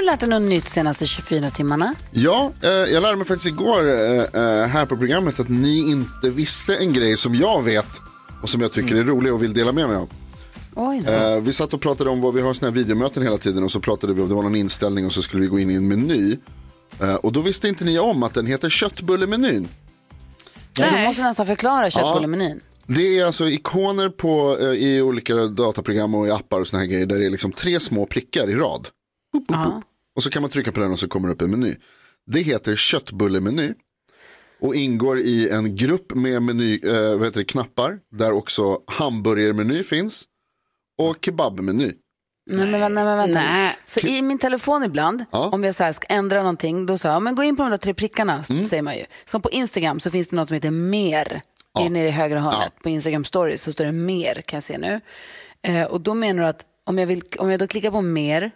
Har du lärt dig något nytt senaste 24 timmarna? Ja, eh, jag lärde mig faktiskt igår eh, eh, här på programmet att ni inte visste en grej som jag vet och som jag tycker är rolig och vill dela med mig av. Oj, så. Eh, vi satt och pratade om vad vi har såna här videomöten hela tiden och så pratade vi om det var någon inställning och så skulle vi gå in i en meny. Eh, och då visste inte ni om att den heter köttbullemenyn. Ja, du måste nästan förklara köttbullemenyn. Det är alltså ikoner på, eh, i olika dataprogram och i appar och såna här grejer där det är liksom tre små prickar i rad. Boop, boop, boop. Och så kan man trycka på den och så kommer det upp en meny. Det heter köttbullemeny och ingår i en grupp med meny, eh, vad heter det, knappar där också hamburgermeny finns och kebabmeny. Nej men, vänta, men vänta. Nej. Så i min telefon ibland, Ja. om jag så här ska ändra någonting, då säger jag, men gå in på de där tre prickarna, Mm. säger man ju. Som på Instagram så finns det något som heter mer, ja. nere i högra hörnet. På Instagram stories så står det mer, kan jag se nu. Eh, och då menar du att om jag, vill, om jag då klickar på mer,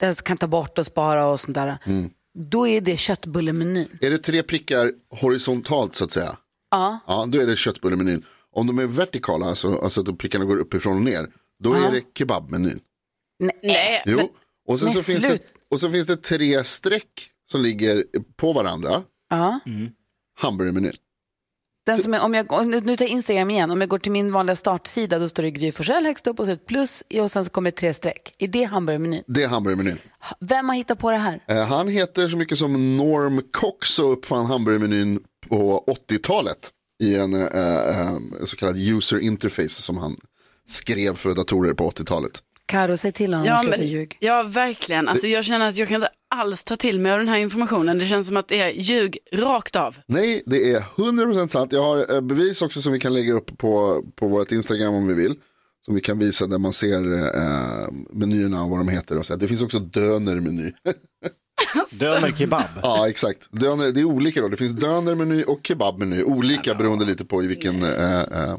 jag kan ta bort och spara och sånt där, Mm. då är det köttbullemenyn. Är det tre prickar horisontalt så att säga? Ja. Ja, då är det köttbullemenyn. Om de är vertikala, alltså, alltså att prickarna går uppifrån och ner, då är det kebabmenyn. Nej. Jo, och sen men så, finns det, och så finns det tre streck som ligger på varandra. Ja. Hamburgermenyn. Den som är, om jag, nu tar jag Instagram igen, om jag går till min vanliga startsida då står det Gry Forssell högst upp och så ett plus och sen så kommer det tre streck. Är det hamburgermenyn? Det är hamburgermenyn. Vem har hittat på det här? Eh, han heter så mycket som Norm Cox och uppfann hamburgermenyn på 80-talet i en eh, eh, så kallad user interface som han skrev för datorer på 80-talet. Karo, säg till honom Ja, men, ljug. ja, verkligen. Alltså, jag känner att jag kan inte alls ta till mig av den här informationen. Det känns som att det är ljug rakt av. Nej, det är 100% sant. Jag har eh, bevis också som vi kan lägga upp på, på vårt Instagram om vi vill. Som vi kan visa där man ser eh, menyerna och vad de heter. Och så. Det finns också dönermeny. Döner kebab. ja, exakt. Döner, det är olika då. Det finns dönermeny och kebabmeny. Olika beroende lite på i, vilken, eh, eh,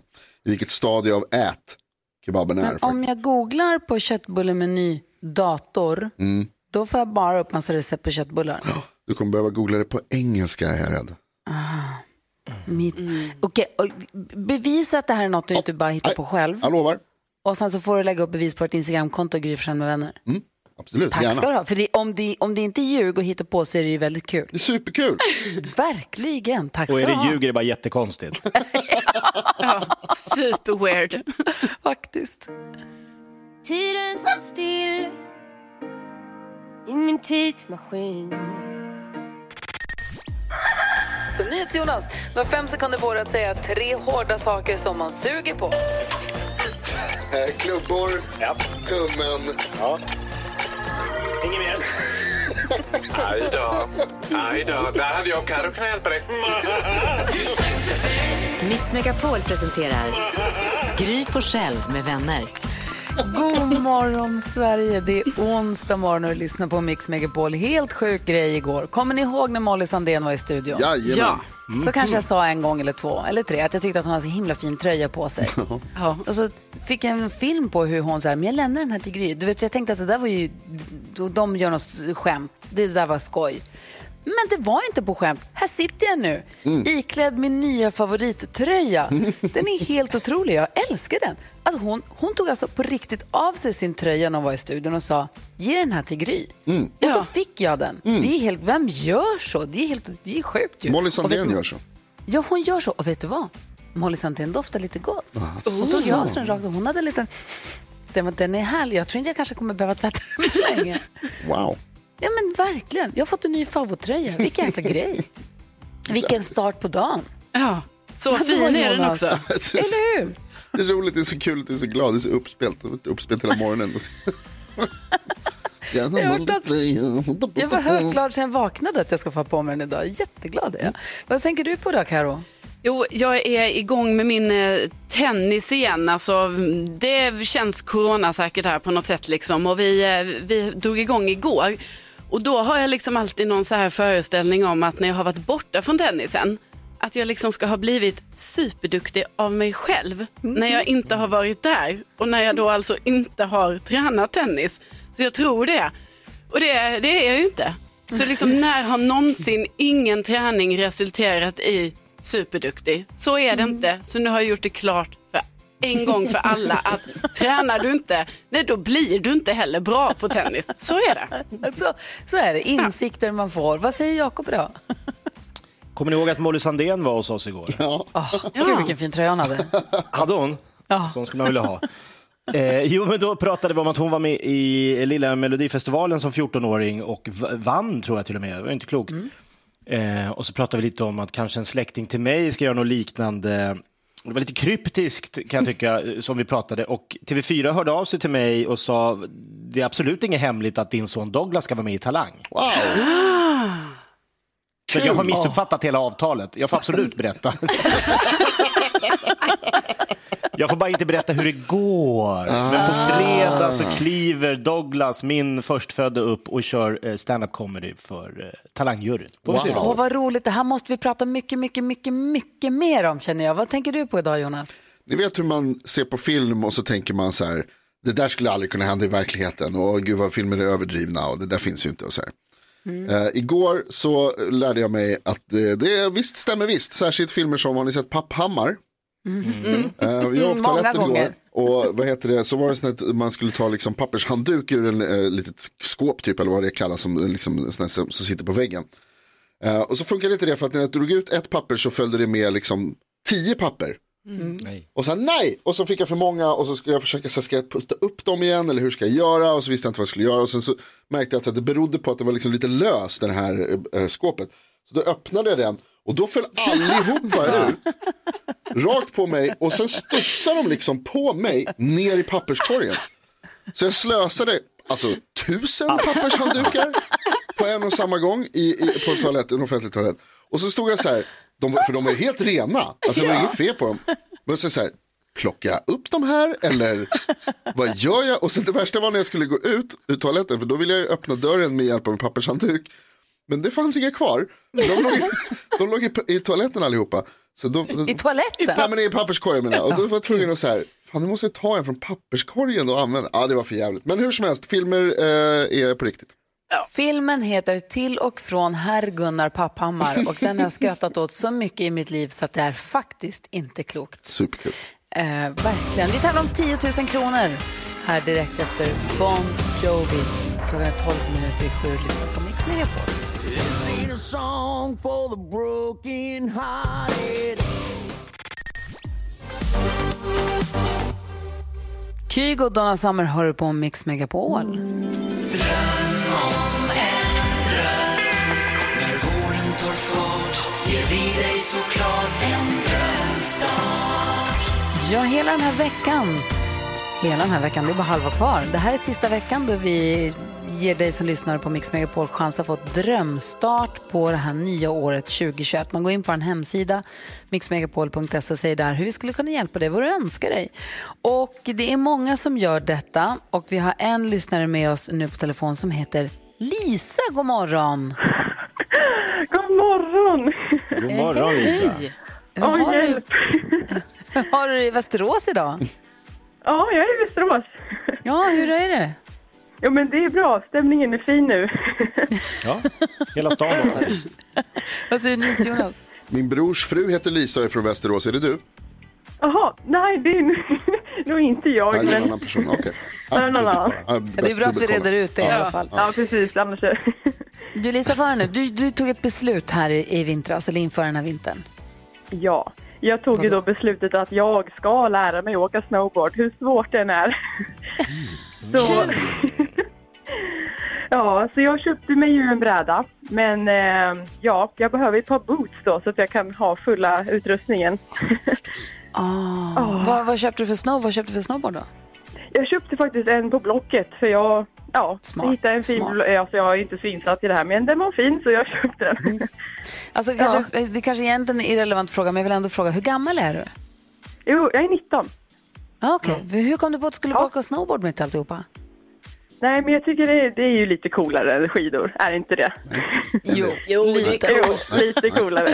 i vilket stadie av ät kebaben är. Men om faktiskt. jag googlar på köttbullemeny dator, Mm. Då får jag bara upp massa recept på köttbullar. Du kommer behöva googla det på engelska är jag rädd. Mitt... Okej, och bevisa att det här är något du inte bara hittar på själv. Jag lovar. Och sen så får du lägga upp bevis på ett Instagramkonto, Gry med vänner. Absolut, Tack gärna. ska du ha. För det, om, det, om det inte är ljug och hittar på så är det ju väldigt kul. Det är superkul. Verkligen, tack Och ska är du det ha. ljug är det bara jättekonstigt. Super weird. Faktiskt. Tiden står still i min tidsmaskin Så NyhetsJonas, du har fem sekunder på dig att säga tre hårda saker som man suger på. Eh, klubbor, tummen. Inget mer? Aj då, aj då. Där hade jag Carro kunnat hjälpa dig. Mix Megapol presenterar Gry Forssell med vänner. God morgon Sverige, det är onsdag morgon och du lyssnar på Mix Megapol. Helt sjuk grej igår. Kommer ni ihåg när Molly Sandén var i studion? Jajamän. Ja. Så kanske jag sa en gång eller två eller tre att jag tyckte att hon hade så himla fin tröja på sig. Ja. Och så fick jag en film på hur hon sa, men jag lämnar den här till Gry. Du vet, jag tänkte att det där var ju, de gör något skämt. Det där var skoj. Men det var inte på skämt. Här sitter jag nu, iklädd min nya favorittröja. Den är helt otrolig, jag älskar den. Att hon, hon tog alltså på riktigt av sig sin tröja när hon var i studion och sa, ge den här till Gry. Och så fick jag den. Det är helt, vem gör så? Det är, helt, det är sjukt ju. Molly Och Sandén vet gör så. Ja, hon gör så. Och vet du vad? Molly Sandén doftar lite gott. Hon tog av sig den rakt av. Hon hade en liten... Den, var- den är härlig. Jag tror inte jag kanske kommer behöva tvätta den länge. Wow. Ja, men verkligen. Jag har fått en ny favorittröja. Vilken jäkla grej. Vilken start på dagen. ja. Så fin är den också. Eller hur? Det är roligt, det är så kul, det är så glad, det är så uppspelt. Uppspelt hela morgonen. Jag har hört att- Jag var högt glad sen jag vaknade att jag ska få ha på mig den idag. Jätteglad är jag. Vad tänker du på då, Karo? Jo, jag är igång med min eh, tennis igen. Alltså, det känns coronasäkert här på något sätt. Liksom. Och vi, eh, vi drog igång igår. Och då har jag liksom alltid någon så här föreställning om att när jag har varit borta från tennisen, att jag liksom ska ha blivit superduktig av mig själv när jag inte har varit där och när jag då alltså inte har tränat tennis. Så jag tror det. Och det, det är jag ju inte. Så liksom när har någonsin ingen träning resulterat i superduktig? Så är det inte. Så nu har jag gjort det klart för en gång för alla att tränar du inte, nej då blir du inte heller bra på tennis. Så är det. Så, så är det, insikter man får. Vad säger Jakob idag? Kommer ni ihåg att Molly Sandén var hos oss igår? Ja. Gud vilken fin tröja hon hade. Hade hon? Ja. Sån skulle man vilja ha. Eh, jo, men då pratade vi om att hon var med i lilla Melodifestivalen som 14-åring och vann, tror jag till och med. Det var inte klokt. Eh, och så pratade vi lite om att kanske en släkting till mig ska göra något liknande. Det var lite kryptiskt kan jag tycka, eh, som vi pratade. Och TV4 hörde av sig till mig och sa det är absolut inget hemligt att din son Douglas ska vara med i Talang. Wow. Så jag har missuppfattat hela avtalet. Jag får absolut berätta. Jag får bara inte berätta hur det går. Men på fredag så kliver Douglas, min förstfödde, upp och kör eh, stand-up comedy för eh, Talangjuryn. Se Åh, vad roligt. Det här måste vi prata mycket, mycket, mycket, mycket mer om känner jag. Vad tänker du på idag Jonas? Ni vet hur man ser på film och så tänker man så här, det där skulle aldrig kunna hända i verkligheten och gud vad filmer är överdrivna och det där finns ju inte och så här. Eh, igår så lärde jag mig att det, det visst stämmer visst, särskilt filmer som, har ni sett Papphammar? Eh, jag var på Många toaletten gånger. igår och vad heter det, så var det så att man skulle ta liksom pappershandduk ur en eh, litet skåp typ eller vad det kallas som, liksom, sån här som, som sitter på väggen. Eh, och så funkade inte det för att när jag drog ut ett papper så följde det med liksom tio papper. Nej. Och sen nej, och så fick jag för många och så skulle jag försöka, så ska jag putta upp dem igen eller hur ska jag göra? Och så visste jag inte vad jag skulle göra och sen så märkte jag att det berodde på att det var liksom lite löst det här äh, skåpet. Så då öppnade jag den och då föll allihopa ut. Rakt på mig och sen studsade de liksom på mig ner i papperskorgen. Så jag slösade alltså tusen pappershanddukar på en och samma gång i, i, på en, toalett, en offentlig toalett. Och så stod jag så här, de, för de var helt rena, alltså det var inget fel på dem. Men så, så här, plockar jag upp de här eller vad gör jag? Och så det värsta var när jag skulle gå ut ur toaletten, för då ville jag ju öppna dörren med hjälp av en pappershandduk. Men det fanns inga kvar. De låg, i, de låg i, i toaletten allihopa. Så då, I toaletten? Nej men i papperskorgen menar jag. Och då var jag tvungen att så här, fan nu måste jag ta en från papperskorgen och använda. Ja det var för jävligt. Men hur som helst, filmer eh, är på riktigt. Filmen heter Till och från herr Gunnar Papphammar och den har jag skrattat åt så mycket i mitt liv så att det är faktiskt inte klokt. Superkul. Eh, verkligen. Vi tävlar om 10 000 kronor här direkt efter Bon Jovi. Klockan är 12 minuter i sju. Lyssna på Mix Megapol. Kygo och Donna Summer hör på Mix Megapol. Dröm om en dröm När våren tar fart ger vi Ja, hela den här veckan. Hela den här veckan, det är bara halva kvar. Det här är sista veckan då vi ger dig som lyssnar på Mix Megapol chans att få ett drömstart på det här nya året 2021. Man går in på en hemsida, mixmegapol.se och säger där hur vi skulle kunna hjälpa dig, vad du önskar dig. Och det är många som gör detta och vi har en lyssnare med oss nu på telefon som heter Lisa. God morgon! God morgon! God morgon Lisa. Hur Åh, har, du, hjälp! hur har du i Västerås idag? Ja, jag är i Västerås. Ja, hur är det? Jo, men det är bra. Stämningen är fin nu. Ja, hela stan vaknar. Vad säger ni Jonas? Min brors fru heter Lisa och är från Västerås, är det du? Jaha, nej, det är nog inte jag. Nej, det är en annan person, nej. Ja, Det är bra att vi reder ut det i alla fall. Ja, precis. Annars... Du Lisa, för nu. Du, du tog ett beslut här i, vintras, eller inför den här vintern. ja, jag tog ju då beslutet att jag ska lära mig åka snowboard, hur svårt den är. Så... ja, så jag köpte mig ju en bräda. Men eh, ja, jag behöver ett par boots då så att jag kan ha fulla utrustningen. Ah. Vad, vad köpte du för snow? Vad köpte du för snowboard då? Jag köpte faktiskt en på Blocket för jag, ja, Smart, jag hittade en fin, smart. alltså jag är inte så insatt i det här men den var fin så jag köpte den. Alltså, kanske, Det kanske är egentligen en irrelevant fråga, men jag vill ändå fråga, hur gammal är du? jo, jag är 19. Okej, Hur kom du på att du skulle åka snowboard mitt i alltihopa? Nej, men jag tycker det är, det är ju lite coolare än skidor, är inte det? Jo, Jo, lite. Jo, lite coolare.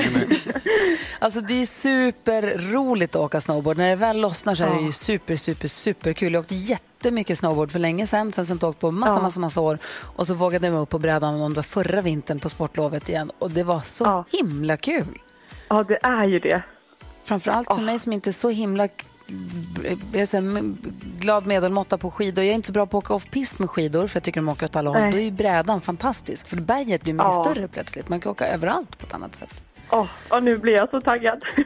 Alltså det är superroligt att åka snowboard. När det väl lossnar så är det ju super, super, super kul. Jag åkte jättemycket snowboard för länge sedan. Sen har jag åkt på massa, Ja. massa, massa år. Och så vågade jag mig upp på brädan om det var förra vintern på sportlovet igen. Och det var så Ja. himla kul. Ja, det är ju det. Framförallt för mig som inte är så himla jag är så här, m- glad medelmåtta på skidor. Jag är inte så bra på att åka off-pist med skidor för jag tycker de åker åt alla håll. Nej. Då är ju brädan fantastisk för berget blir mycket Ja. större plötsligt. Man kan åka överallt på ett annat sätt. Åh, och nu blir jag så taggad.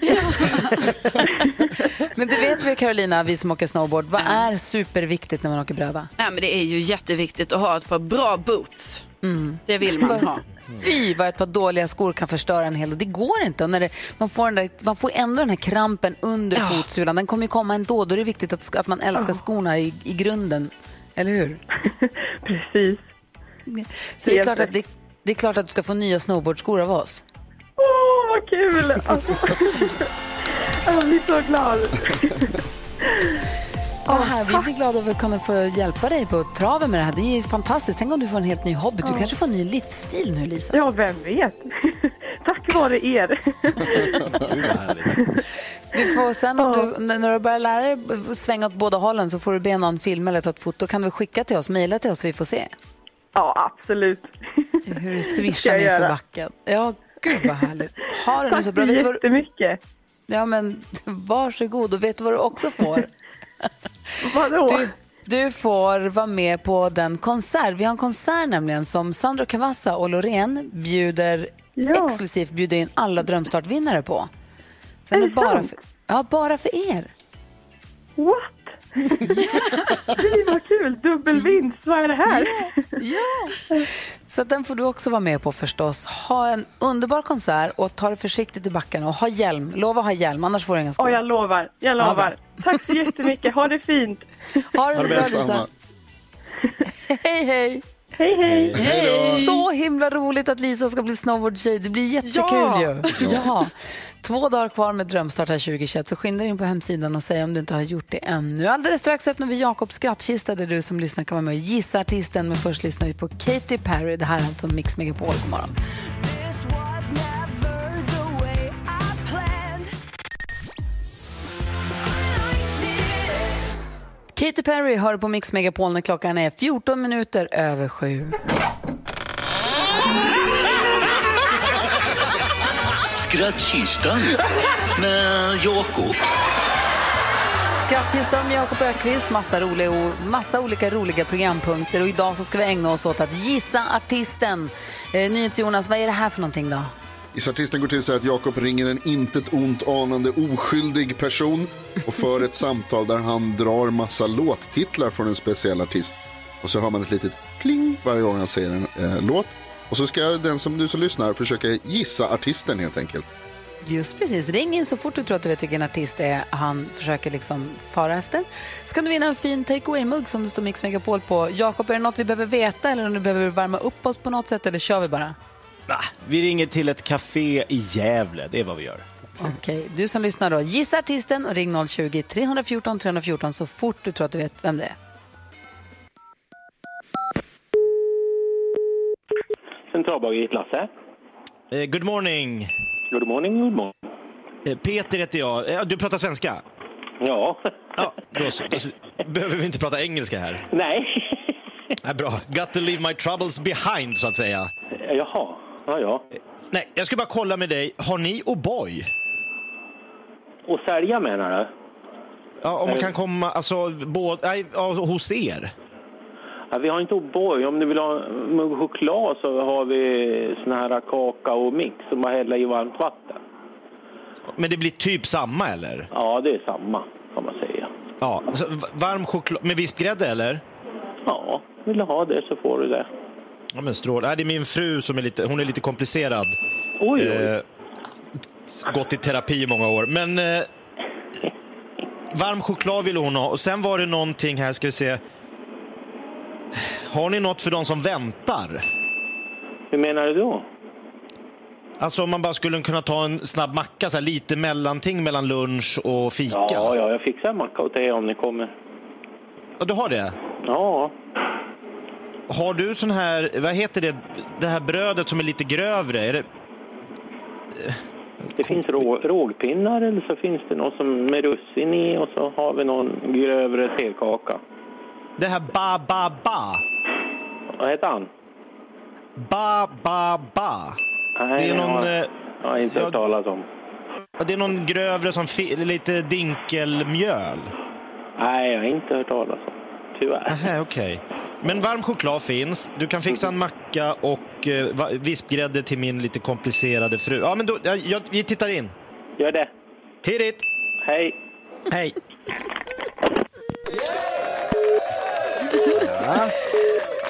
Men det vet vi Carolina, vi som åker snowboard. Vad är superviktigt när man åker bräda? Ja, men det är ju jätteviktigt att ha ett par bra boots. Det vill man ha. Fy vad ett par dåliga skor kan förstöra en hel dag. Det går inte. Och när det, man, får den där, man får ändå den här krampen under fotsulan. Den kommer ju komma ändå. Då är det viktigt att, att man älskar skorna i, i grunden. Eller hur? Precis. Så det är, klart att det, det är klart att du ska få nya snowboardskor av oss. Åh, vad kul! Alltså, jag blir så glad. Ja, här, vi blir glada över att kunna få hjälpa dig på traven med det här. Det är ju fantastiskt. Tänk om du får en helt ny hobby. Du kanske får en ny livsstil nu, Lisa. Ja, vem vet? Tack vare er. Du får sen om du, när du börjar lära dig svänga åt båda hållen så får du be någon filma eller ta ett foto. Kan du skicka till oss, mejla till oss så vi får se Ja, absolut. hur du swishar ner för backen. Ja, gud vad härligt. Ha det nu Tack så så bra. Du vad, jättemycket. ja, men, varsågod. Och vet du vad du också får? Vadå? Du, du får vara med på den konsert. Vi har en konsert nämligen som Sandro Cavazza och Loreen bjuder Ja. exklusivt bjuder in alla Drömstartvinnare på. Sen Är är bara för, ja, bara för er. What? Fy vad kul! Dubbelvinst, vad är det här? Ja. Så att den får du också vara med på förstås. Ha en underbar konsert och ta det försiktigt i backarna och ha hjälm. Lova ha hjälm, annars får du inga skor. Åh, jag lovar. Jag Ja, lovar. Tack så jättemycket. Ha det fint. Ha det så bra. Lisa. Hej hej! Hej, hej. Hej! Så himla roligt att Lisa ska bli snowboardtjej. Det blir jättekul Ja. ju. Ja. Två dagar kvar med Drömstart här 2021 så skynda dig in på hemsidan och säg om du inte har gjort det ännu. Alldeles strax öppnar vi Jakobs skrattkista där du som lyssnar kan vara med och gissa artisten. Men först lyssnar vi på Katy Perry. Det här är alltså Mix Megapol. God morgon. Katy Perry hör på Mix Megapol när klockan är 14 minuter över sju. Skrattkistan med Jakob. Skrattkistan med Jakob Ökvist, massa, roliga, massa olika roliga programpunkter och idag så ska vi ägna oss åt att gissa artisten. Eh, NyhetsJonas, vad är det här för någonting då? Artisten går till så att Jakob ringer en intet ont anande oskyldig person och för ett samtal där han drar massa låttitlar från en speciell artist. Och så hör man ett litet pling varje gång han säger en eh, låt. Och så ska den som du som lyssnar försöka gissa artisten helt enkelt. Just precis, ring in så fort du tror att du vet vilken artist det är han försöker liksom fara efter. Så kan du vinna en fin takeaway-mugg som det står Mix Megapol på. Jakob, är det något vi behöver veta eller om du behöver värma upp oss på något sätt eller kör vi bara? Vi ringer till ett café i Gävle, det är vad vi gör. Okej, du som lyssnar då, gissa artisten och ring 020-314 314 så fort du tror att du vet vem det är. Centralbageriet Lasse. Eh, good morning. Good morning, good morning. Eh, Peter heter jag. Eh, du pratar svenska? Ja. Ja, då så. Då så. Behöver vi inte prata engelska här? Nej. Nej, bra. Got to leave my troubles behind, så att säga. Jaha. Ja, ja. Nej, jag ska bara kolla med dig. Har ni O'boy? Och sälja menar du? Ja, om man kan komma, alltså, både, nej, ja, hos er. Ja, vi har inte O'boy. Om du vill ha mugg choklad så har vi sån här kakao-mix som man häller i varmt vatten. Men det blir typ samma, eller? Ja, det är samma kan man säga. Ja, så varm choklad med vispgrädde, eller? Ja, vill du ha det så får du det. Ja, men strål. Nej, det är min fru som är lite, hon är lite komplicerad. Oj, oj. Eh, gått i terapi i många år. Men eh, varm choklad ville hon ha. Och sen var det någonting här, ska vi se. Har ni något för de som väntar? Hur menar du då? Alltså om man bara skulle kunna ta en snabb macka, så här, lite mellanting mellan lunch och fika. Ja, ja, jag fixar en macka åt er om ni kommer. Ja, du har det? Ja. Har du sån här, vad heter det, det här brödet som är lite grövre? Är det, Det finns rå, rågpinnar eller så finns det något som med russin i och så har vi någon grövre tekaka. det här ba ba ba? Vad heter han? Ba ba ba. Nej, Det är någon, jag, eh, jag har inte hört talas om. Det är någon grövre som lite dinkelmjöl. Nej, jag har inte hört talas om. Tyvärr. Okej. Men varm choklad finns. Du kan fixa en macka och eh, vispgrädde till min lite komplicerade fru. Ja, men då, ja, jag, vi tittar in. Gör det. Hit it! Hej! Hej!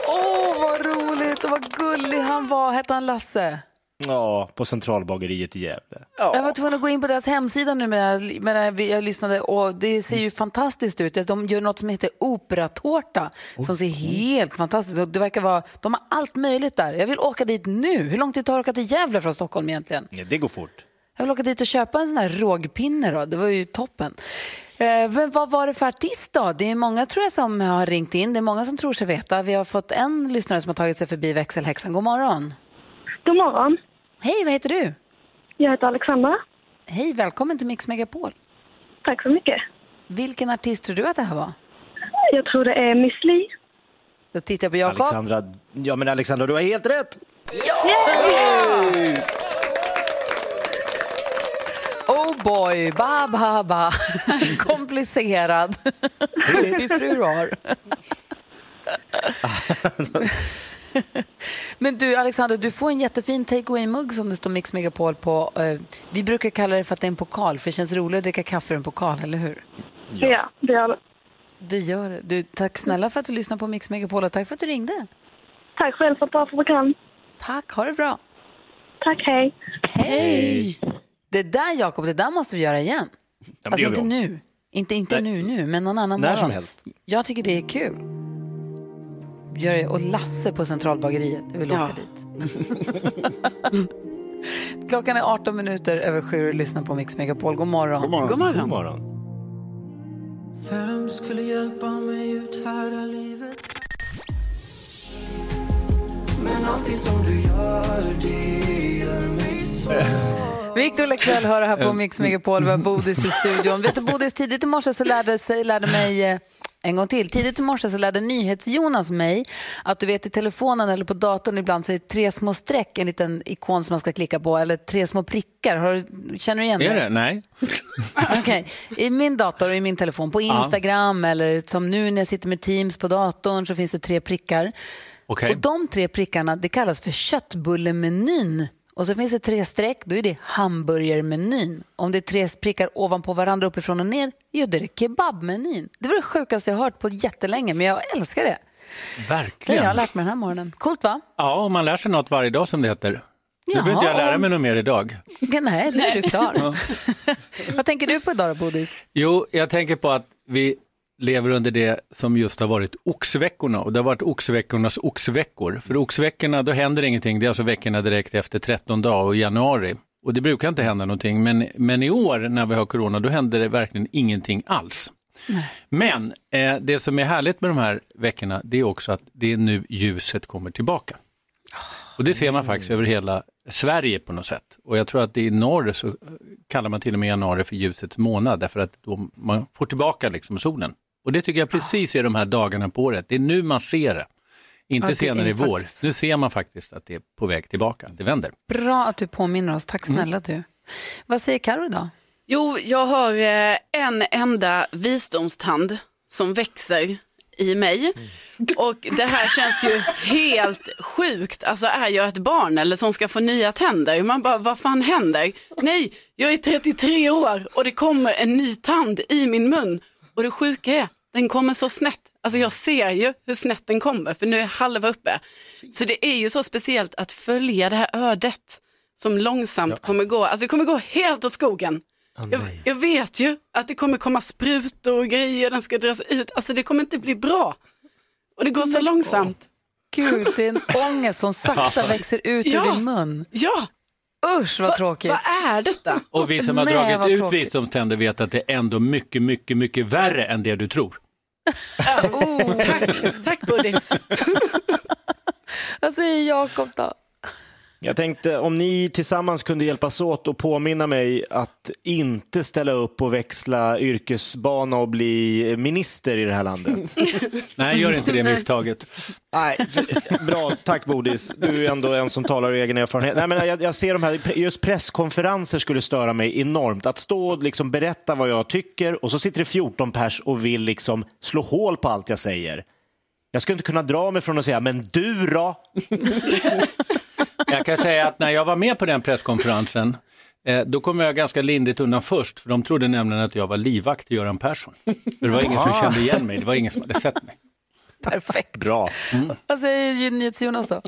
Åh, vad roligt och vad gullig han var. Hette han Lasse? Ja, på Centralbageriet i Gävle. Jag var tvungen att gå in på deras hemsida nu med med jag lyssnade och det ser ju fantastiskt ut. De gör något som heter operatårta som ser helt fantastiskt ut. Det verkar vara, de har allt möjligt där. Jag vill åka dit nu. Hur lång tid tar det att åka till Gävle från Stockholm egentligen? Ja, det går fort. Jag vill åka dit och köpa en sån här rågpinne då. Det var ju toppen. Eh, men vad var det för artist då? Det är många tror jag som har ringt in. Det är många som tror sig veta. Vi har fått en lyssnare som har tagit sig förbi växelhäxan. God morgon. God morgon. Hej, vad heter du? Jag heter Alexandra. Hej, välkommen till Mix Megapol. Tack så mycket. Vilken artist tror du att det här var? Jag tror det är Miss Li. Då tittar jag på Jakob. Alexandra, ja men Alexandra, du har helt rätt! Oh boy, ba ba ba. Komplicerad. Vilken fru du har. Men du Alexander, du får en jättefin take away-mugg som det står Mix Megapol på. Eh, Vi brukar kalla det för att det är en pokal, för det känns roligt att dricka kaffe ur en pokal, eller hur? Ja, det gör det. Det gör det. Du, tack snälla för att du lyssnar på Mix Megapol och tack för att du ringde. Tack själv för ett bra program. Tack, ha det bra. Tack, hej. Hej! Det där Jakob, det där måste vi göra igen. alltså inte nu. Inte, inte nu, nu, men någon annan När morgon. som helst. Jag tycker det är kul. Gör det. Och Lasse på Centralbageriet, jag vill Ja. åka dit. Klockan är 18 minuter över sju och lyssnar på Mix Megapol. God morgon. God morgon. God morgon. God morgon. Vem skulle hjälpa mig ut här i livet? Men allting som du gör, det gör mig svår Victor Leksell hör här på Mix Megapol. Vi har Bodis i studion. Vet du, Bodis, tidigt i morse så lärde, sig, lärde mig eh, en gång till. Tidigt i morse så lärde NyhetsJonas mig att du vet i telefonen eller på datorn ibland så är det tre små streck, en liten ikon som man ska klicka på, eller tre små prickar. Har du, känner du igen Är det? Nej. Okej. I min dator och i min telefon, på Instagram eller som nu när jag sitter med Teams på datorn så finns det tre prickar. Okej. Och de tre prickarna det kallas för köttbullemenyn. Och så finns det tre streck, då är det hamburgermenyn. Om det är tre prickar ovanpå varandra uppifrån och ner, ja, då är det kebabmenyn. Det var det sjukaste jag hört på jättelänge, men jag älskar det. Det har Verkligen. jag lärt mig den här morgonen. Coolt va? Ja, och man lär sig något varje dag som det heter. Nu behöver inte jag lära mig något mer idag. Nej, nu är du klar. Vad tänker du på idag då, Bodis? Jo, jag tänker på att vi lever under det som just har varit oxveckorna och det har varit oxveckornas oxveckor. För oxveckorna, då händer ingenting, det är alltså veckorna direkt efter 13 dagar och januari. Och det brukar inte hända någonting, men, men i år när vi har corona, då händer det verkligen ingenting alls. Men eh, det som är härligt med de här veckorna, det är också att det är nu ljuset kommer tillbaka. Och det ser man faktiskt över hela Sverige på något sätt. Och jag tror att det i norr så kallar man till och med januari för ljusets månad, därför att då man får tillbaka liksom solen. Och det tycker jag precis är de här dagarna på året. Det är nu man ser det. Inte Ja, det senare i vår. faktiskt- Nu ser man faktiskt att det är på väg tillbaka. Det vänder. Bra att du påminner oss. Tack snälla du. Vad säger Karo idag? Jo, jag har eh, en enda visdomstand som växer i mig. Och det här känns ju helt sjukt. Alltså är jag ett barn eller som ska få nya tänder? Man bara, vad fan händer? Nej, jag är 33 år och det kommer en ny tand i min mun. Och det sjuka är, den kommer så snett. Alltså jag ser ju hur snett den kommer för nu är halva uppe. Så det är ju så speciellt att följa det här ödet som långsamt kommer gå. Alltså det kommer gå helt åt skogen. Jag, jag vet ju att det kommer komma sprutor och grejer, den ska dras ut. Alltså det kommer inte bli bra. Och det går så långsamt. Gud, det är en ångest som sakta växer ut ur Ja. din mun. Ja, Usch vad tråkigt. vad är detta? Och vi som har Nej, vad dragit ut tråkigt. visdomständer vet att det är ändå mycket, mycket, mycket värre än det du tror. oh. Tack, tack Bodis. Vad säger Jakob då? Jag tänkte om ni tillsammans kunde hjälpas åt och påminna mig att inte ställa upp och växla yrkesbana och bli minister i det här landet. Nej, gör inte det misstaget. Nej, bra, tack Bodis. Du är ändå en som talar ur egen erfarenhet. Nej, men jag, jag ser de här, just presskonferenser skulle störa mig enormt. Att stå och liksom berätta vad jag tycker och så sitter det 14 pers och vill liksom slå hål på allt jag säger. Jag skulle inte kunna dra mig från att säga, men du då? Jag kan säga att när jag var med på den presskonferensen, eh, då kom jag ganska lindrigt undan först, för de trodde nämligen att jag var livvakt till Göran Persson. För det var ingen som Ah. kände igen mig, det var ingen som hade sett mig. Perfekt. Bra. Vad säger NyhetsJonas då?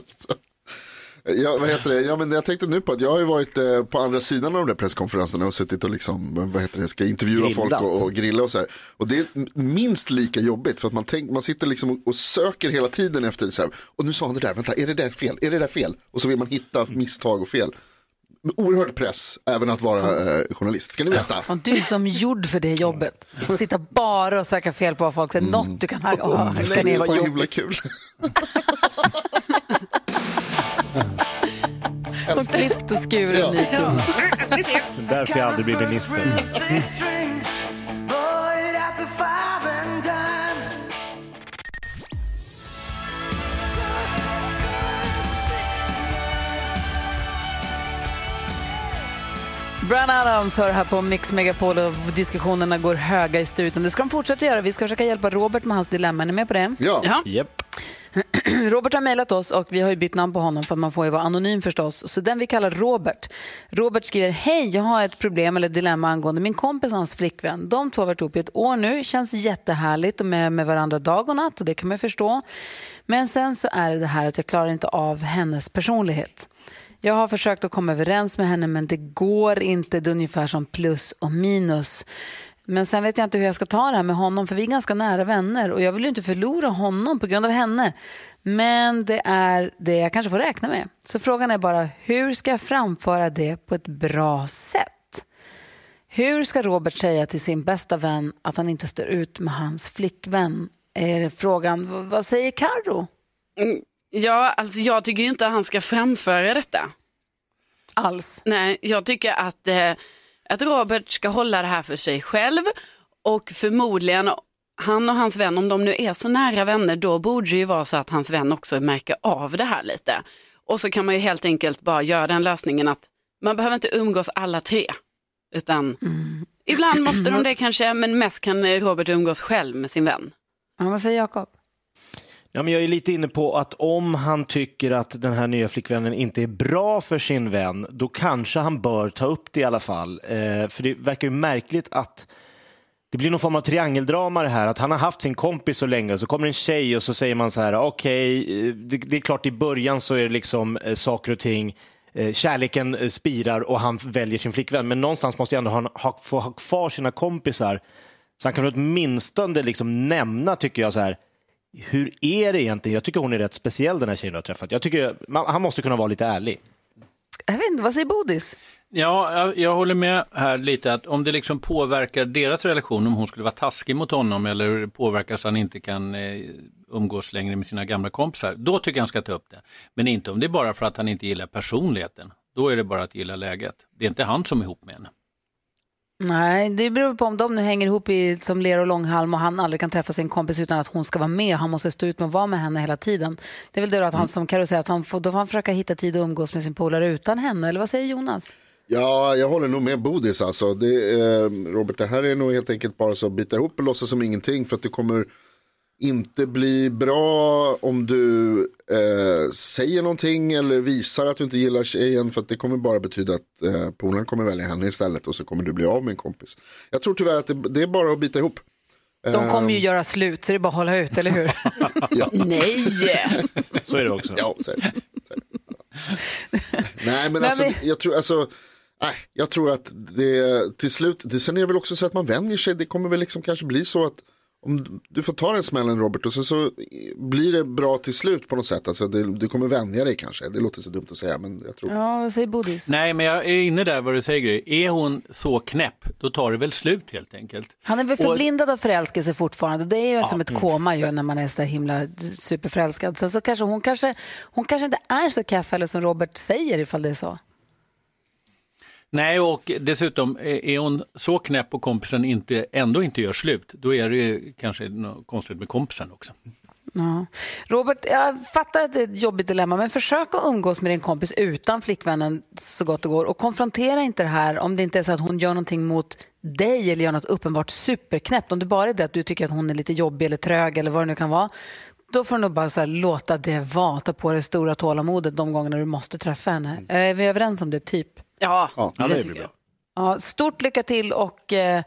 Ja, vad heter det? Ja, men jag tänkte nu på att jag har ju varit eh, på andra sidan av de där presskonferenserna och suttit och liksom, vad heter det, ska intervjua Grillat. folk och, och grilla och så här. Och det är minst lika jobbigt för att man, tänk, man sitter liksom och, och söker hela tiden efter det så här. Och nu sa han det där, vänta, är det där fel? Är det där fel? Och så vill man hitta misstag och fel. Men Oerhört press, även att vara eh, journalist, ska ni veta. Och du är som gjord för det jobbet. Sitta bara och söka fel på vad folk säger. Något du kan ha- ha- hacka Nej, vad himla kul. klippt och skuren Ja. NyhetsJonas. Därför jag aldrig blir minister. Brian Adams hör här på Mix Megapol och diskussionerna går höga i studion. Det ska de fortsätta göra. Vi ska försöka hjälpa Robert med hans dilemma. Är ni med på det? Ja. Japp. Robert har mejlat oss och vi har ju bytt namn på honom för man får ju vara anonym förstås. Så den vi kallar Robert. Robert skriver, hej jag har ett problem eller dilemma angående min kompis och hans flickvän. De två har varit ihop i ett år nu, känns jättehärligt och med, med varandra dag och natt och det kan man ju förstå. Men sen så är det det här att jag klarar inte av hennes personlighet. Jag har försökt att komma överens med henne men det går inte. Det är ungefär som plus och minus. Men sen vet jag inte hur jag ska ta det här med honom för vi är ganska nära vänner och jag vill ju inte förlora honom på grund av henne. Men det är det jag kanske får räkna med. Så frågan är bara hur ska jag framföra det på ett bra sätt? Hur ska Robert säga till sin bästa vän att han inte står ut med hans flickvän? Är frågan. Vad säger Karo? Mm, Ja, alltså jag tycker inte att han ska framföra detta. Alls? Nej, jag tycker att, eh, att Robert ska hålla det här för sig själv och förmodligen han och hans vän, om de nu är så nära vänner, då borde det ju vara så att hans vän också märker av det här lite. Och så kan man ju helt enkelt bara göra den lösningen att man behöver inte umgås alla tre, utan ibland måste de det kanske, men mest kan Robert umgås själv med sin vän. Ja, vad säger Jakob? Ja, men jag är lite inne på att om han tycker att den här nya flickvännen inte är bra för sin vän, då kanske han bör ta upp det i alla fall. Eh, för det verkar ju märkligt att det blir någon form av triangeldrama det här, att han har haft sin kompis så länge och så kommer en tjej och så säger man så här, okej, okay, det, det är klart i början så är det liksom eh, saker och ting, eh, kärleken eh, spirar och han väljer sin flickvän, men någonstans måste jag ändå ha, ha, få ha kvar sina kompisar. Så han kan åtminstone liksom nämna, tycker jag, så här, hur är det egentligen? Jag tycker hon är rätt speciell den här tjejen du har träffat. Jag tycker, man, han måste kunna vara lite ärlig. Jag vet inte, vad säger Bodis? Ja, jag, jag håller med här lite att om det liksom påverkar deras relation, om hon skulle vara taskig mot honom eller påverkar så han inte kan eh, umgås längre med sina gamla kompisar, då tycker jag han ska ta upp det. Men inte om det är bara för att han inte gillar personligheten. Då är det bara att gilla läget. Det är inte han som är ihop med henne. Nej, det beror på om de nu hänger ihop i, som ler och långhalm och han aldrig kan träffa sin kompis utan att hon ska vara med. Han måste stå ut med att vara med henne hela tiden. Det är väl det då att han som Karo säger, att han får, då får han försöka hitta tid att umgås med sin polare utan henne. Eller vad säger Jonas? Ja, jag håller nog med Bodis alltså. Det, eh, Robert, det här är nog helt enkelt bara så att bita ihop och låtsas som ingenting för att det kommer inte bli bra om du eh, säger någonting eller visar att du inte gillar tjejen för att det kommer bara betyda att eh, polaren kommer välja henne istället och så kommer du bli av med en kompis. Jag tror tyvärr att det, det är bara att bita ihop. De kommer ju Eh, göra slut, så det är bara att hålla ut, eller hur? ja. Nej! Så är det också. Ja, så är det. Så är det. Nej, men alltså, jag tror, alltså, nej, jag tror att det till slut, det, sen är det väl också så att man vänjer sig, det kommer väl liksom kanske bli så att om du får ta den smällen Robert och sen så blir det bra till slut på något sätt. Alltså, det, du kommer vänja dig kanske. Det låter så dumt att säga men jag tror. Ja, vad säger Bodis? Nej, men jag är inne där vad du säger Gry. Är hon så knäpp, då tar det väl slut helt enkelt. Han är väl Och- förblindad av förälskelse fortfarande. Det är ju Ja, som ett mm. koma ju när man är så himla superförälskad. Sen så kanske hon, kanske hon kanske inte är så eller som Robert säger ifall det är så. Nej, och dessutom är är hon så knäpp och kompisen inte, ändå inte gör slut, då är det ju kanske något konstigt med kompisen också. Ja. Robert, jag fattar att det är ett jobbigt dilemma, men försök att umgås med din kompis utan flickvännen så gott det går och konfrontera inte det här om det inte är så att hon gör någonting mot dig eller gör något uppenbart superknäppt. Om det bara är det att du tycker att hon är lite jobbig eller trög eller vad det nu kan vara, då får du nog bara så här, låta det vara. Ta på dig stora tålamodet de gångerna du måste träffa henne. Är vi överens om det, typ? Ja, ja det blir bra. Ja, stort lycka till och eh,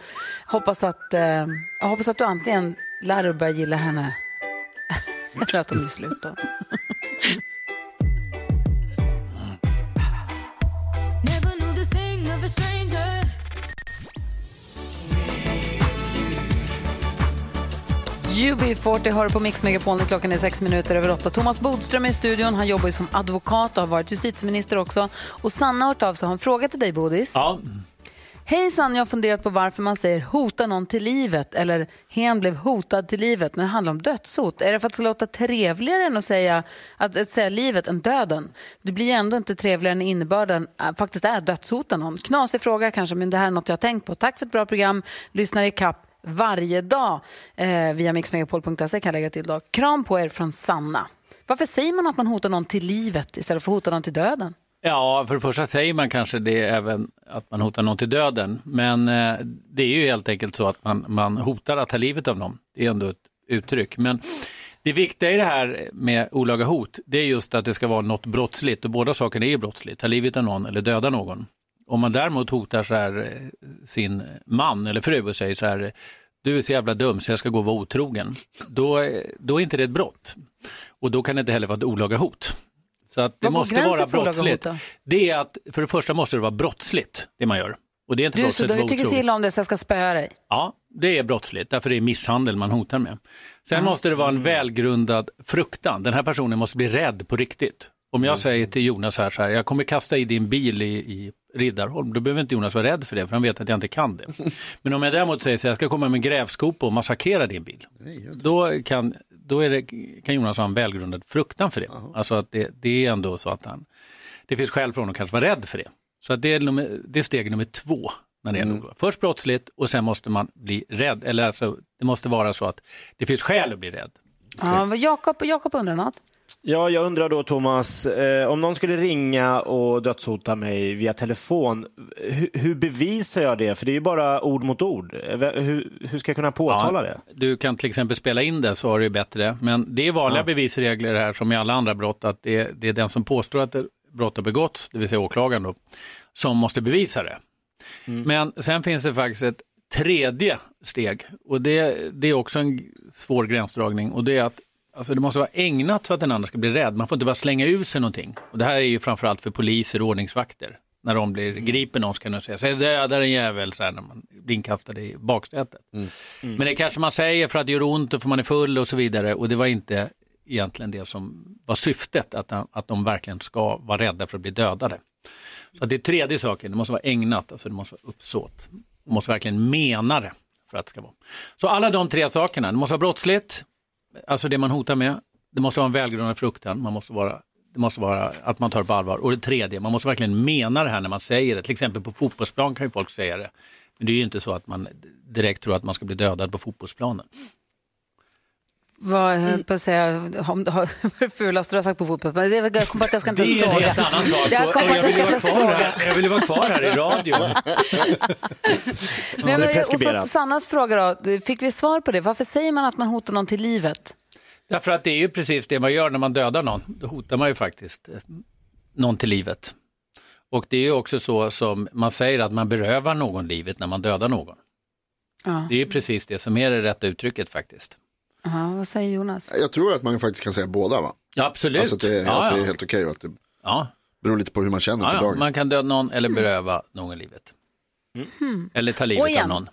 hoppas, att, eh, jag hoppas att du antingen lär dig att börja gilla henne eller att de blir slut. UB40 hör på Mix Megapol när klockan är sex minuter över åtta. Thomas Bodström är i studion. Han jobbar ju som advokat och har varit justitieminister också. Och Sanna har hört av sig och har en fråga till dig, Bodis. Ja, Hej Sanna, jag har funderat på varför man säger hota någon till livet eller hen blev hotad till livet när det handlar om dödshot. Är det för att det ska låta trevligare än att säga, att, att säga livet än döden? Det blir ju ändå inte trevligare när innebörden äh, faktiskt är att dödshota någon. Knasig fråga kanske, men det här är något jag har tänkt på. Tack för ett bra program. Lyssnar i kapp varje dag eh, via mixmegapol.se kan jag lägga till. Då. Kram på er från Sanna. Varför säger man att man hotar någon till livet istället för att hota någon till döden? Ja, för det första säger man kanske det även att man hotar någon till döden. Men eh, det är ju helt enkelt så att man, man hotar att ta livet av någon. Det är ändå ett uttryck. Men det viktiga i det här med olaga hot, det är just att det ska vara något brottsligt. Och båda sakerna är ju brottsligt, ta livet av någon eller döda någon. Om man däremot hotar så här, eh, sin man eller fru och säger så här, du är så jävla dum så jag ska gå och vara otrogen. Då, eh, då är inte det ett brott. Och då kan det inte heller vara ett olaga hot. Så att det Vad måste vara brottsligt. Det är att, för det första måste det vara brottsligt, det man gör. Och det är inte Du, så då att vi vara tycker så illa om det så jag ska spöa dig. Ja, det är brottsligt, därför det är misshandel man hotar med. Sen måste det vara en välgrundad fruktan. Den här personen måste bli rädd på riktigt. Om jag säger till Jonas här, så här, jag kommer kasta i din bil i, i Riddarholm, då behöver inte Jonas vara rädd för det, för han vet att jag inte kan det. Men om jag däremot säger så här, jag ska komma med en grävskopa och massakrera din bil, då kan, då är det, kan Jonas ha en välgrundad fruktan för det. Alltså att det, det är ändå så att han, det finns skäl för honom att kanske vara rädd för det. Så att det, är nummer, det är steg nummer två. När det är Först brottsligt och sen måste man bli rädd. Eller alltså, det måste vara så att det finns skäl att bli rädd. Ja, Jakob undrar något. Ja, jag undrar då Thomas, eh, om någon skulle ringa och dödshota mig via telefon, hur, hur bevisar jag det? För det är ju bara ord mot ord. Eh, Hur, hur ska jag kunna påtala det? Du kan till exempel spela in det så har du bättre. Men det är vanliga Ja. bevisregler här som i alla andra brott att det är, det är den som påstår att brott har begåtts, det vill säga åklagaren då, som måste bevisa det. Men sen finns det faktiskt ett tredje steg och det, det är också en svår gränsdragning och det är att alltså det måste vara ägnat så att den andra ska bli rädd. Man får inte bara slänga ur sig någonting. Och det här är ju framförallt för poliser och ordningsvakter. När de blir griper någon ska de säga, säg döda en jävel, så här, när man blir inkastad i baksätet. Men det kanske man säger för att det gör ont och för man är full och så vidare. Och det var inte egentligen det som var syftet, att, att de verkligen ska vara rädda för att bli dödade. Så det är tredje saken, det måste vara ägnat, alltså det måste vara uppsåt. Man måste verkligen mena det för att det ska vara. Så alla de tre sakerna, det måste vara brottsligt, alltså det man hotar med, det måste vara en välgrundad fruktan, man måste vara, det måste vara att man tar det på allvar. Och det tredje, man måste verkligen mena det här när man säger det. Till exempel på fotbollsplan kan ju folk säga det. Men det är ju inte så att man direkt tror att man ska bli dödad på fotbollsplanen. Vad jag höll på att säga, om det har det fulaste du har sagt på fotboll. Men det, jag kom på att jag ska inte Det ens är en fråga. helt annan sak. Jag kom på att jag ska vill vara kvar fråga. här, jag vill ju vara kvar här i radion. Nej, men, och så Sannas fråga då, fick vi svar på det? Varför säger man att man hotar någon till livet? Därför att det är ju precis det man gör när man dödar någon. Då hotar man ju faktiskt eh, någon till livet. Och det är ju också så som man säger att man berövar någon livet när man dödar någon. Ja. Det är ju precis det som är det rätta uttrycket faktiskt. Aha, vad säger Jonas? Jag tror att man faktiskt kan säga båda va? Ja, absolut. Alltså att det, är- Ja, att det är helt okej och att det Ja. beror lite på hur man känner Ja, för dagen. Man kan döda någon eller beröva någon livet. Hmm. Eller ta livet av någon.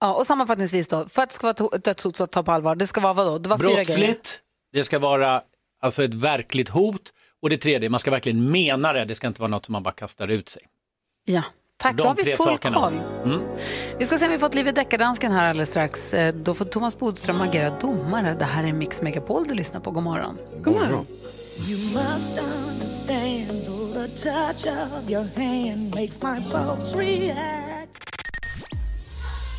Ja, och sammanfattningsvis då, för att det ska vara ett dödshot att ta på allvar, det ska vara vadå? Det var fyra grejer. Brottsligt, det ska vara alltså ett verkligt hot och det tredje, man ska verkligen mena det, det ska inte vara något som man bara kastar ut sig. Ja, tack. De Då har vi full sakerna. koll. Mm. Vi ska se om vi fått liv i deckardansken här alldeles strax. Eh, Då får Thomas Bodström agera domare. Det här är Mix Megapol du lyssnar på. God morgon. God morgon. You must understand the touch of your hand makes my pulse react.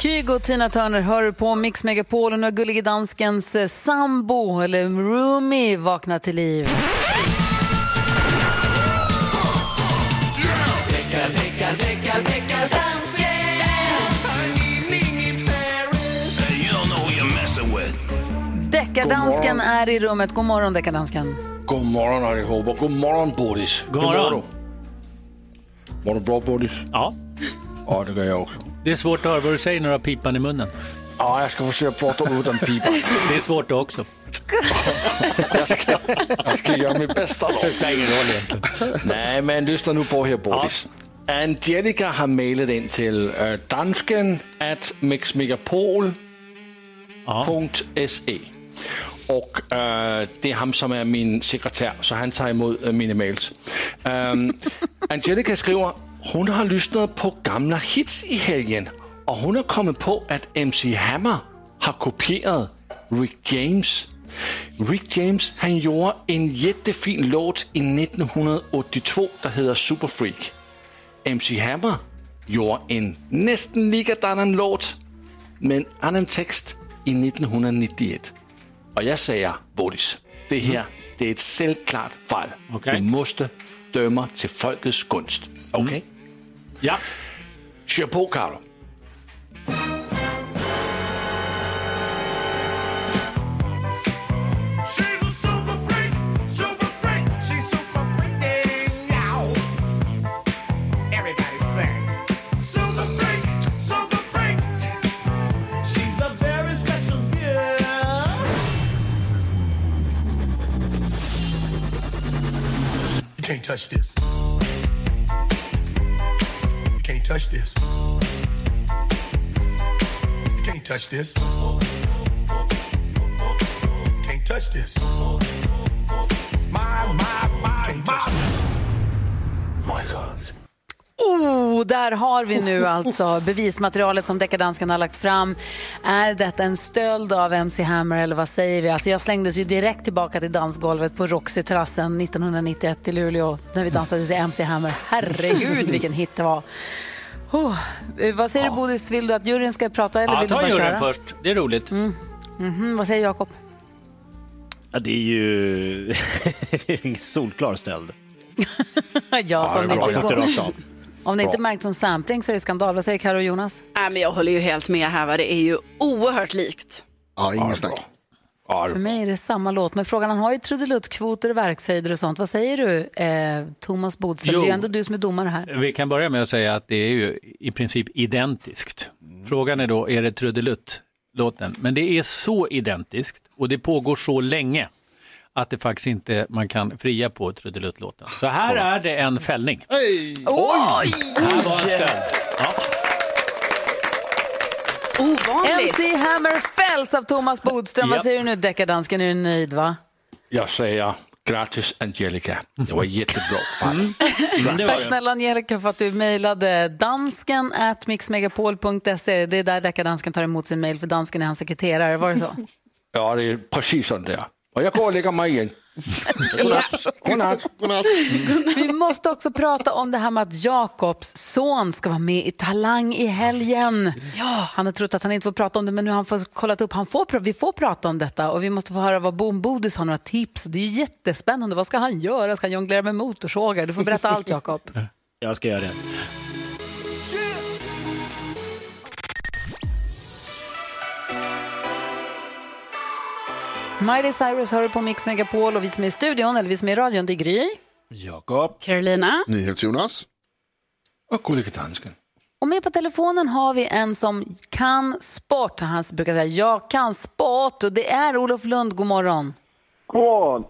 Kygo och Tina Turner hör på Mix Megapol och nu har gullige danskens eh, sambo, eller roomie, vaknat till liv. Deckardansken är i rummet. God morgon, deckardansken. God morgon allihopa. God morgon Bodis. God morgon. du? Mår du bra Bodis? Ja. Ja, det gör jag också. Det är svårt att höra vad du säger när du har pipan i munnen. Ja, jag ska försöka prata utan pipa. Det är svårt det också. Jag ska, jag ska göra mitt bästa då. Det spelar ingen roll egentligen. Nej, men lyssna nu på här Bodis. Angelica har mejlat in till uh, dansken at mixmegapol.se. Och øh, äh, det är han som är min sekretär, så han tar emot äh, øh, mina mails. Um, Angelica skriver, hon har lyssnat på gamla hits i helgen och hon har kommit på att MC Hammer har kopierat Rick James. Rick James han gjorde en jättefin låt i 1982 som heter Super Freak. MC Hammer gjorde en nästan likadan låt med en annan text i 1991. Och jag säger, Bodis, det här det är ett självklart fall. Okej. Du måste döma till folkets gunst. Okej? Ja. Kör på, Karo. Touch this. You can't touch this. You can't touch this. You Can't touch this. My, my, my, my. Oh, där har vi nu alltså bevismaterialet som deckardansken har lagt fram. Är detta en stöld av MC Hammer eller vad säger vi? Alltså jag slängdes ju direkt tillbaka till dansgolvet på Roxy-terrassen 1991 i Luleå när vi dansade till MC Hammer. Herregud vilken hit det var. Oh, eh, vad säger du Bodis, vill du att juryn ska prata eller Ja, vill du ta bara juryn köra? först. Det är roligt. Mhm, vad säger Jakob? Ja, det är ju det är en solklar stöld. ja, som det det inte går. Om det inte märks som sampling så är det skandal. Vad säger Karo och Jonas? Nej, men jag håller ju helt med här. Va? Det är ju oerhört likt. Ja, inget snack. För mig är det samma låt, men frågan han har ju trudeluttkvoter och verkshöjder och sånt. Vad säger du, eh, Thomas Bodström? Jo. Det är ju ändå du som är domare här. Vi kan börja med att säga att det är ju i princip identiskt. Frågan är då, är det trudelutt-låten? Men det är så identiskt och det pågår så länge att det faktiskt inte man kan fria på trudeluttlåten. Så här är det en fällning. Oj! Här var en stöld. Ja. Ovanligt. MC Hammer fälls av Thomas Bodström. Vad säger du nu, deckardansken? Är du nöjd, va? Jag säger gratis Angelica. Det var jättebra fall. Tack snälla Angelica för att du mejlade dansken at mixmegapol.se. Det är där deckardansken tar emot sin mejl, för dansken är hans sekreterare. Var det så? Ja, det är precis sånt där. Och jag går och lägger mig igen. Godnatt. Godnatt. Godnatt. Vi måste också prata om det här med att Jakobs son ska vara med i Talang i helgen. Ja. Han har trott att han inte får prata om det, men nu har han fått kollat upp. Han får, vi får prata om detta och vi måste få höra vad Bom Bodis har några tips. Det är jättespännande. Vad ska han göra? Ska han jonglera med motorsågar? Du får berätta allt, Jakob. Jag ska göra det. Miley Cyrus hör på Mix Megapol och vi som är i studion, eller vi som är i radion, det är Gry. Jakob. Carolina. NyhetsJonas. Och gullige dansken. Och med på telefonen har vi en som kan sport. Han brukar säga jag kan sport och det är Olof Lund. God morgon. God morgon.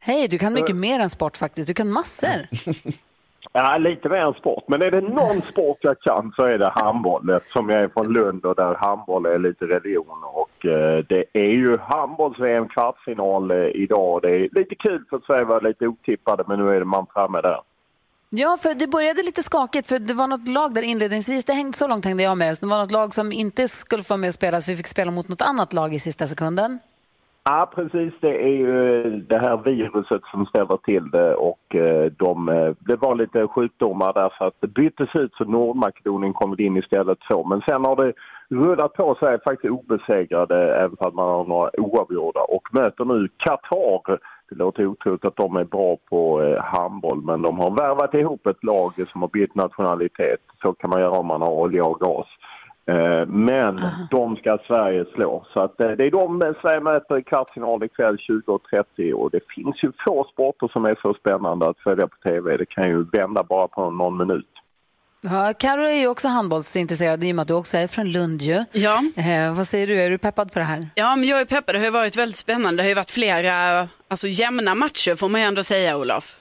Hej, du kan mycket mer än sport faktiskt. Du kan massor. Ja, lite mer än sport. Men är det någon sport jag kan så är det handboll eftersom jag är från Lund och där handboll är lite religion. Och eh, det är ju handbolls-VM kvartsfinal eh, idag. Det är lite kul för att Sverige var lite otippade men nu är man framme där. Ja, för det började lite skakigt för det var något lag där inledningsvis, det hängde så långt hängde jag med, det var något lag som inte skulle få vara med och spela så vi fick spela mot något annat lag i sista sekunden. Ja, precis. Det är ju eh, det här viruset som ställer till det och eh, de, eh, det var lite sjukdomar där så att det byttes ut så Nordmakedonien kom in istället så. Men sen har det rullat på sig faktiskt obesegrade även om man har några oavgjorda och möter nu Qatar. Det låter otroligt att de är bra på handboll men de har värvat ihop ett lag som har bytt nationalitet. Så kan man göra om man har olja och gas. Eh, Men de ska Sverige slå. Så att eh, det är de Sverige möter i kvartsfinal ikväll 20.30 och det finns ju få sporter som är så spännande att följa på TV. Det kan ju vända bara på någon minut. Ja, Karo är ju också handbollsintresserad i och med att du också är från Lund ju. Ja. Eh, vad säger du, är du peppad på det här? Ja, men jag är peppad. Det har ju varit väldigt spännande. Det har ju varit flera alltså, jämna matcher får man ju ändå säga, Olof.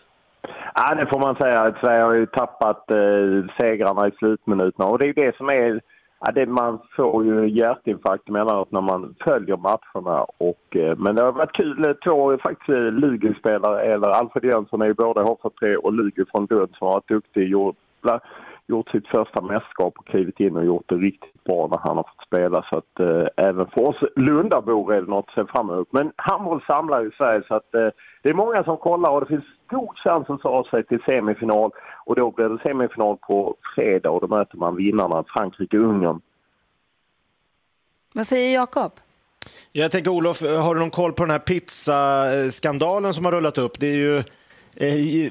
Ja, det får man säga. att Sverige har ju tappat eh, segrarna i slutminuterna och det är det som är Ja, det, man får ju hjärtinfarkt emellanåt när man följer matcherna. Och, eh, men det har varit kul. Eh, två faktiskt eh, Lugi-spelare, eller Alfred Jönsson är ju både HV3 och Lugi från Lund som har varit duktig. Gjort, gjort sitt första mästerskap och klivit in och gjort det riktigt bra när han har fått spela. Så att eh, även för oss Lundabor är det något att se fram emot. Men handboll samlar ju Sverige så att eh, det är många som kollar och det finns god chans att ta sig till semifinal. Och då blir det semifinal på fredag och då möter man vinnarna Frankrike-Ungern. Vad säger Jakob? Jag tänker Olof, har du någon koll på den här pizzaskandalen som har rullat upp? Det är ju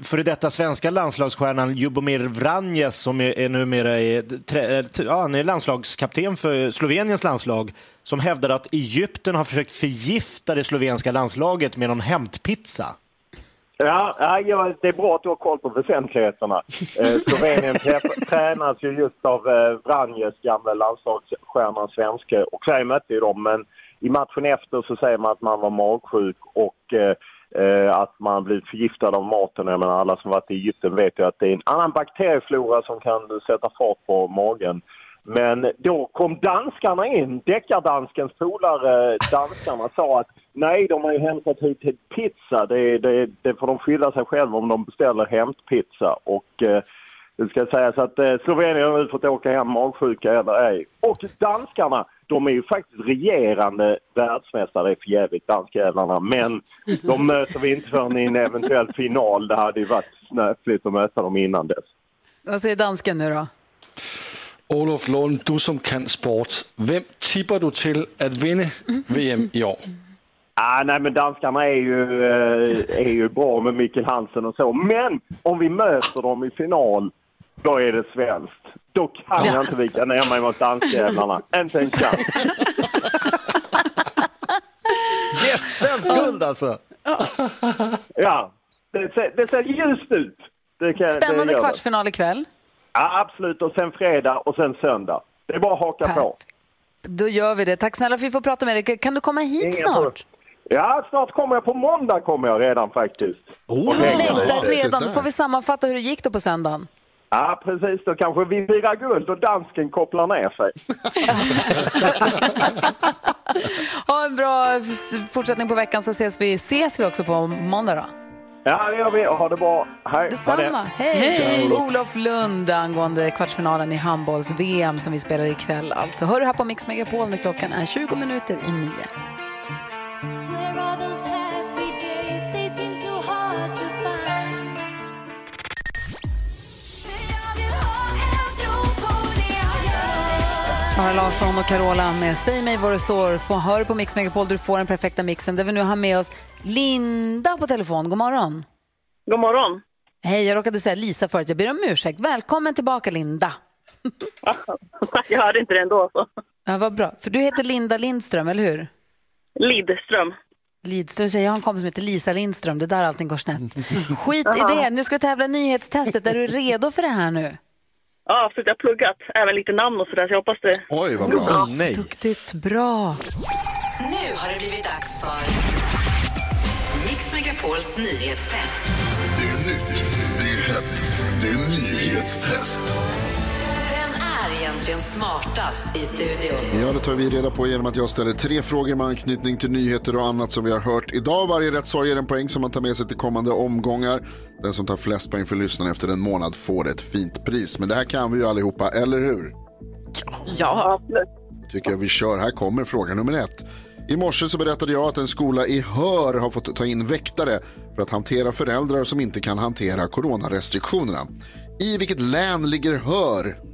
före detta svenska landslagsstjärnan Ljubomir Vranjes som är, är numera är, eh, ja, han är landslagskapten för Sloveniens landslag som hävdar att Egypten har försökt förgifta det slovenska landslaget med någon hämtpizza. Ja, ja, det är bra att du har koll på väsentligheterna. Eh, Slovenien trä- tränas ju just av eh, Vranjes, gamla landslagsstjärnan svenske. Och Sverige mötte ju dem, men i matchen efter så säger man att man var magsjuk och eh, eh, Eh, att man blir förgiftad av maten. Jag menar, alla som varit i Egypten vet ju att det är en annan bakterieflora som kan sätta fart på magen. Men då kom danskarna in, deckardanskens polare danskarna sa att nej, de har ju hämtat hit till pizza. Det, det, det får de skylla sig själva om de beställer hämtpizza. Och eh, det ska sägas att eh, Slovenien har nu fått åka hem magsjuka eller ej. Och danskarna, de är ju faktiskt regerande världsmästare. För jävligt danskjävlarna. Men de möter vi inte förrän i en eventuell final. Det hade ju varit snöpligt att möta dem innan dess. Vad säger dansken nu då? Olof Lund, du som kan sport, vem tippar du till att vinna VM i år? Ah, nej, men danskarna är ju, eh, är ju bra med Mikkel Hansen och så. Men om vi möter dem i final, då är det svenskt. Då kan jag inte vika ner mig mot danskjävlarna. Inte en chans. Yes, svensk guld alltså! Ja, det ser, det ser ljust ut. Det kan, Spännande kvartsfinal ikväll. Ja, absolut. Och sen fredag och sen söndag. Det är bara att haka på. Då gör vi det. Tack snälla för att vi får prata med dig. Kan du komma hit Inga snart? problem. Ja, snart kommer jag. På måndag kommer jag redan faktiskt. Och Jag längtar redan. Då får vi sammanfatta hur det gick då på söndagen. Ja, precis. Då kanske vi firar guld och dansken kopplar ner sig. Ha en bra fortsättning på veckan så ses vi, ses vi också på måndag då. Ja, det gör vi. Ha det bra. Hej. Detsamma. Hej! Olof Lund angående kvartsfinalen i handbolls-VM som vi spelar ikväll. Alltså, hör du här på Mix Megapol när klockan är 20 minuter i nio. Sara Larsson och Carola med Säg mig vad det står. Få hör på Mix Megapol du får den perfekta mixen. Där vi nu har med oss Linda på telefon. God morgon. God morgon. Hej, jag råkade säga Lisa förut. Jag ber om ursäkt. Välkommen tillbaka Linda. Jag hörde inte det ändå. Så. Ja, vad bra. För du heter Linda Lindström, eller hur? Lidström. Lidström säger jag har en kompis som heter Lisa Lindström. Det är där allting går snett. Skit i det. Nu ska vi tävla nyhetstestet. Är du redo för det här nu? Ja, absolut. Jag har pluggat även lite namn och sådär, så jag hoppas det Oj, vad bra. Duktigt. Bra. Nu har det blivit dags för Mix Megapols nyhetstest. Det är nytt, det är hett, Det är nyhetstest. Egentligen smartast i studion? Ja, det tar vi reda på genom att jag ställer tre frågor med anknytning till nyheter och annat som vi har hört idag. Varje rätt svar ger en poäng som man tar med sig till kommande omgångar. Den som tar flest poäng för lyssnaren efter en månad får ett fint pris. Men det här kan vi ju allihopa, eller hur? Ja. tycker jag vi kör. Här kommer fråga nummer ett. I morse så berättade jag att en skola i Hör har fått ta in väktare för att hantera föräldrar som inte kan hantera coronarestriktionerna. I vilket län ligger Hör?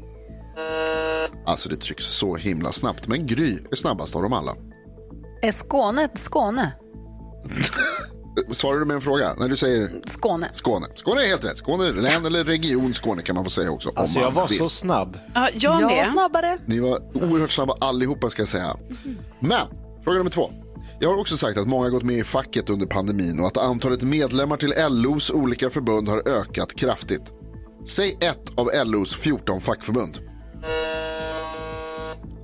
Alltså det trycks så himla snabbt, men Gry är snabbast av dem alla. Är Skåne ett Skåne? Svarar du med en fråga? När du säger Skåne. Skåne. Skåne är helt rätt. Skåne, län eller region Skåne kan man få säga också. Alltså om jag man var vill. så snabb. Ja, jag Jag var snabbare. Ni var oerhört snabba allihopa ska jag säga. Men, fråga nummer två. Jag har också sagt att många har gått med i facket under pandemin och att antalet medlemmar till LOs olika förbund har ökat kraftigt. Säg ett av LOs 14 fackförbund.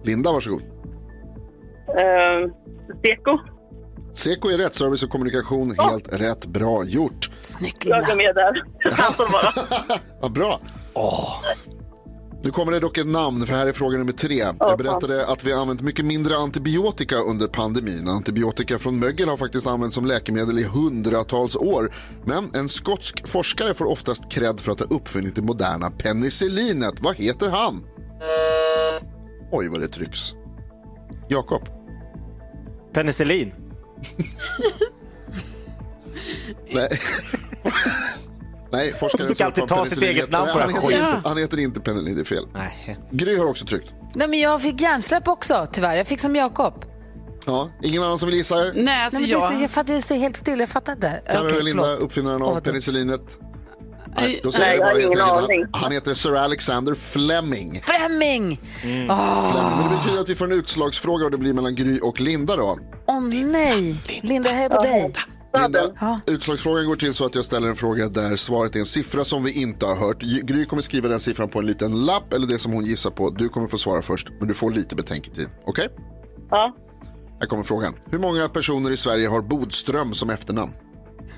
Linda, varsågod. Uh, Seko. Seko är rätt, service och kommunikation helt rätt. Bra gjort. Snyggt Jag är med där. Vad bra. Nu kommer det dock ett namn, för här är fråga nummer tre. Jag berättade att vi har använt mycket mindre antibiotika under pandemin. Antibiotika från mögel har faktiskt använts som läkemedel i hundratals år. Men en skotsk forskare får oftast cred för att ha uppfunnit det moderna penicillinet. Vad heter han? Oj, vad det trycks. Jakob. Penicillin. Nej. Nej, forskaren Fick alltid som ta sitt eget namn på han den skiten. inte, han heter inte penicillin, det är fel. Nej. Gry har också tryckt. Nej, men jag fick hjärnsläpp också, tyvärr. Jag fick som Jakob. Ja, ingen annan som vill gissa? Nej, alltså Nej, men det, är så- jag... jag fattar, det står helt still. Jag fattar inte. Kan du Linda, förlåt. uppfinnaren av dumt. penicillinet? Nej, Då säger Nej, jag bara jag helt ingen enkelt, han, han heter Sir Alexander Fleming. Fleming! Fleming. Men det betyder att vi får en utslagsfråga och det blir mellan Gry och Linda då. Åh nej! Linda, jag är på dig. Linda, Ja. utslagsfrågan går till så att jag ställer en fråga där svaret är en siffra som vi inte har hört. Gry kommer skriva den siffran på en liten lapp eller det som hon gissar på. Du kommer få svara först, men du får lite betänketid. Okej? Ja. Här kommer frågan. Hur många personer i Sverige har Bodström som efternamn?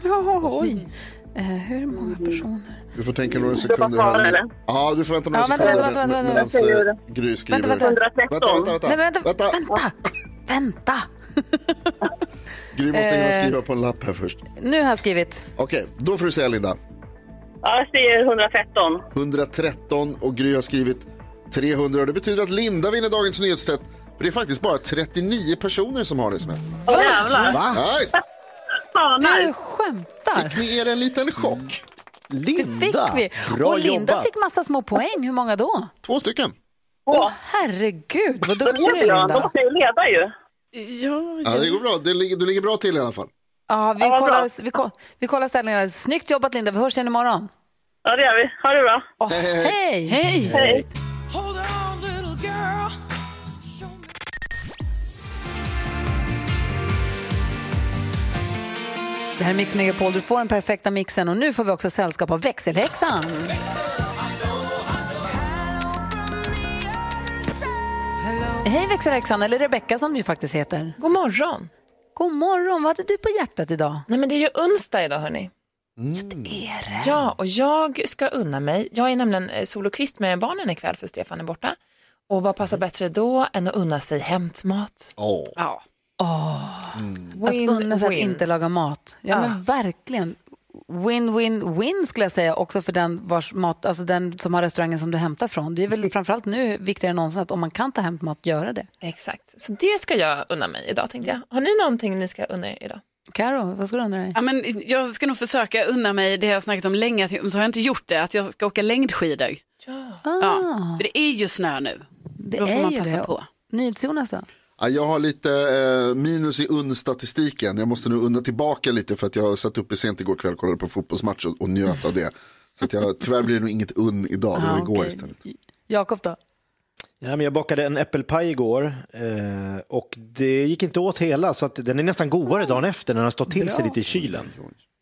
Oj. Eh, hur många personer? Du får tänka några sekunder svara, här. eller? Ja, du får vänta några sekunder vänta, vänta, vänta, medan vänta. eh, Gry skriver. Vänta, vänta. Vänta, vänta, vänta. Nej, vänta, vänta. vänta. Vänta. Gry måste hinna Eh. skriva på en lapp här först. Nu har jag skrivit. Okej, då får du säga Linda. Ja, jag säger 113. 113 och Gry har skrivit 300 och det betyder att Linda vinner dagens nyhetstest. För det är faktiskt bara 39 personer som har ett. Åh jävlar. Va? Fan, Du skämtar. Fick ni er en liten chock? Det fick vi. Bra och Linda jobbat. fick massa små poäng. Hur många då? Två stycken. Åh, herregud, vad duktig du är, Linda. måste jag ju leda ju. Ja, Ja, det går bra. Du ligger, du ligger bra till i alla fall. Ja, vi, Ja, kollar, vi, ko- vi kollar ställningarna. Snyggt jobbat, Linda. Vi hörs igen imorgon. Ja, det gör vi. Ha det bra. Åh, hej! hej! Hej. On, Det här är Mix Megapol. Du får den perfekta mixen och nu får vi också sällskap av växelhäxan. Hej växelhäxan, eller Rebecka som du faktiskt heter. God morgon. God morgon, vad hade du på hjärtat idag? Nej, men det är ju onsdag idag, hörni. Ja, och jag ska unna mig. Jag är nämligen eh, solokvist med barnen ikväll för Stefan är borta. Och vad passar bättre då än att unna sig hämtmat? Åh. Ja. Att Win, unna sig att inte laga mat. Ja, Ja. men verkligen. Win, win, win skulle jag säga också för den, vars mat, alltså den som har restaurangen som du hämtar från. Det är väl framförallt nu viktigare än någonsin att om man kan ta hem mat, göra det. Exakt, så det ska jag unna mig idag tänkte jag. Har ni någonting ni ska unna er idag? Karo, vad ska du unna dig? Ja, men jag ska nog försöka unna mig det jag har snackat om länge, att- så har jag inte gjort det, att jag ska åka längdskidor. Ja. Ja, för det är ju snö nu. Det Då får är man ju passa det. på. NyhetsJonas då? Ja, jag har lite eh, minus i unn-statistiken. Jag måste nu unna tillbaka lite för att jag satt uppe sent igår kväll och kollade på fotbollsmatch och, och njöt av det. Så att jag, tyvärr blir det nog inget unn idag, det var Ah, igår okej. istället. Jakob då? Ja, men jag bakade en äppelpaj igår eh, och det gick inte åt hela så att den är nästan godare dagen efter när den har stått till sig lite i kylen.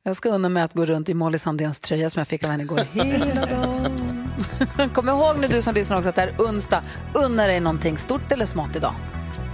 Jag ska unna mig att gå runt i Molly Sandéns tröja som jag fick av henne igår hela dagen. Kom ihåg nu du som lyssnar också att det är onsdag. Unna dig någonting stort eller smått idag.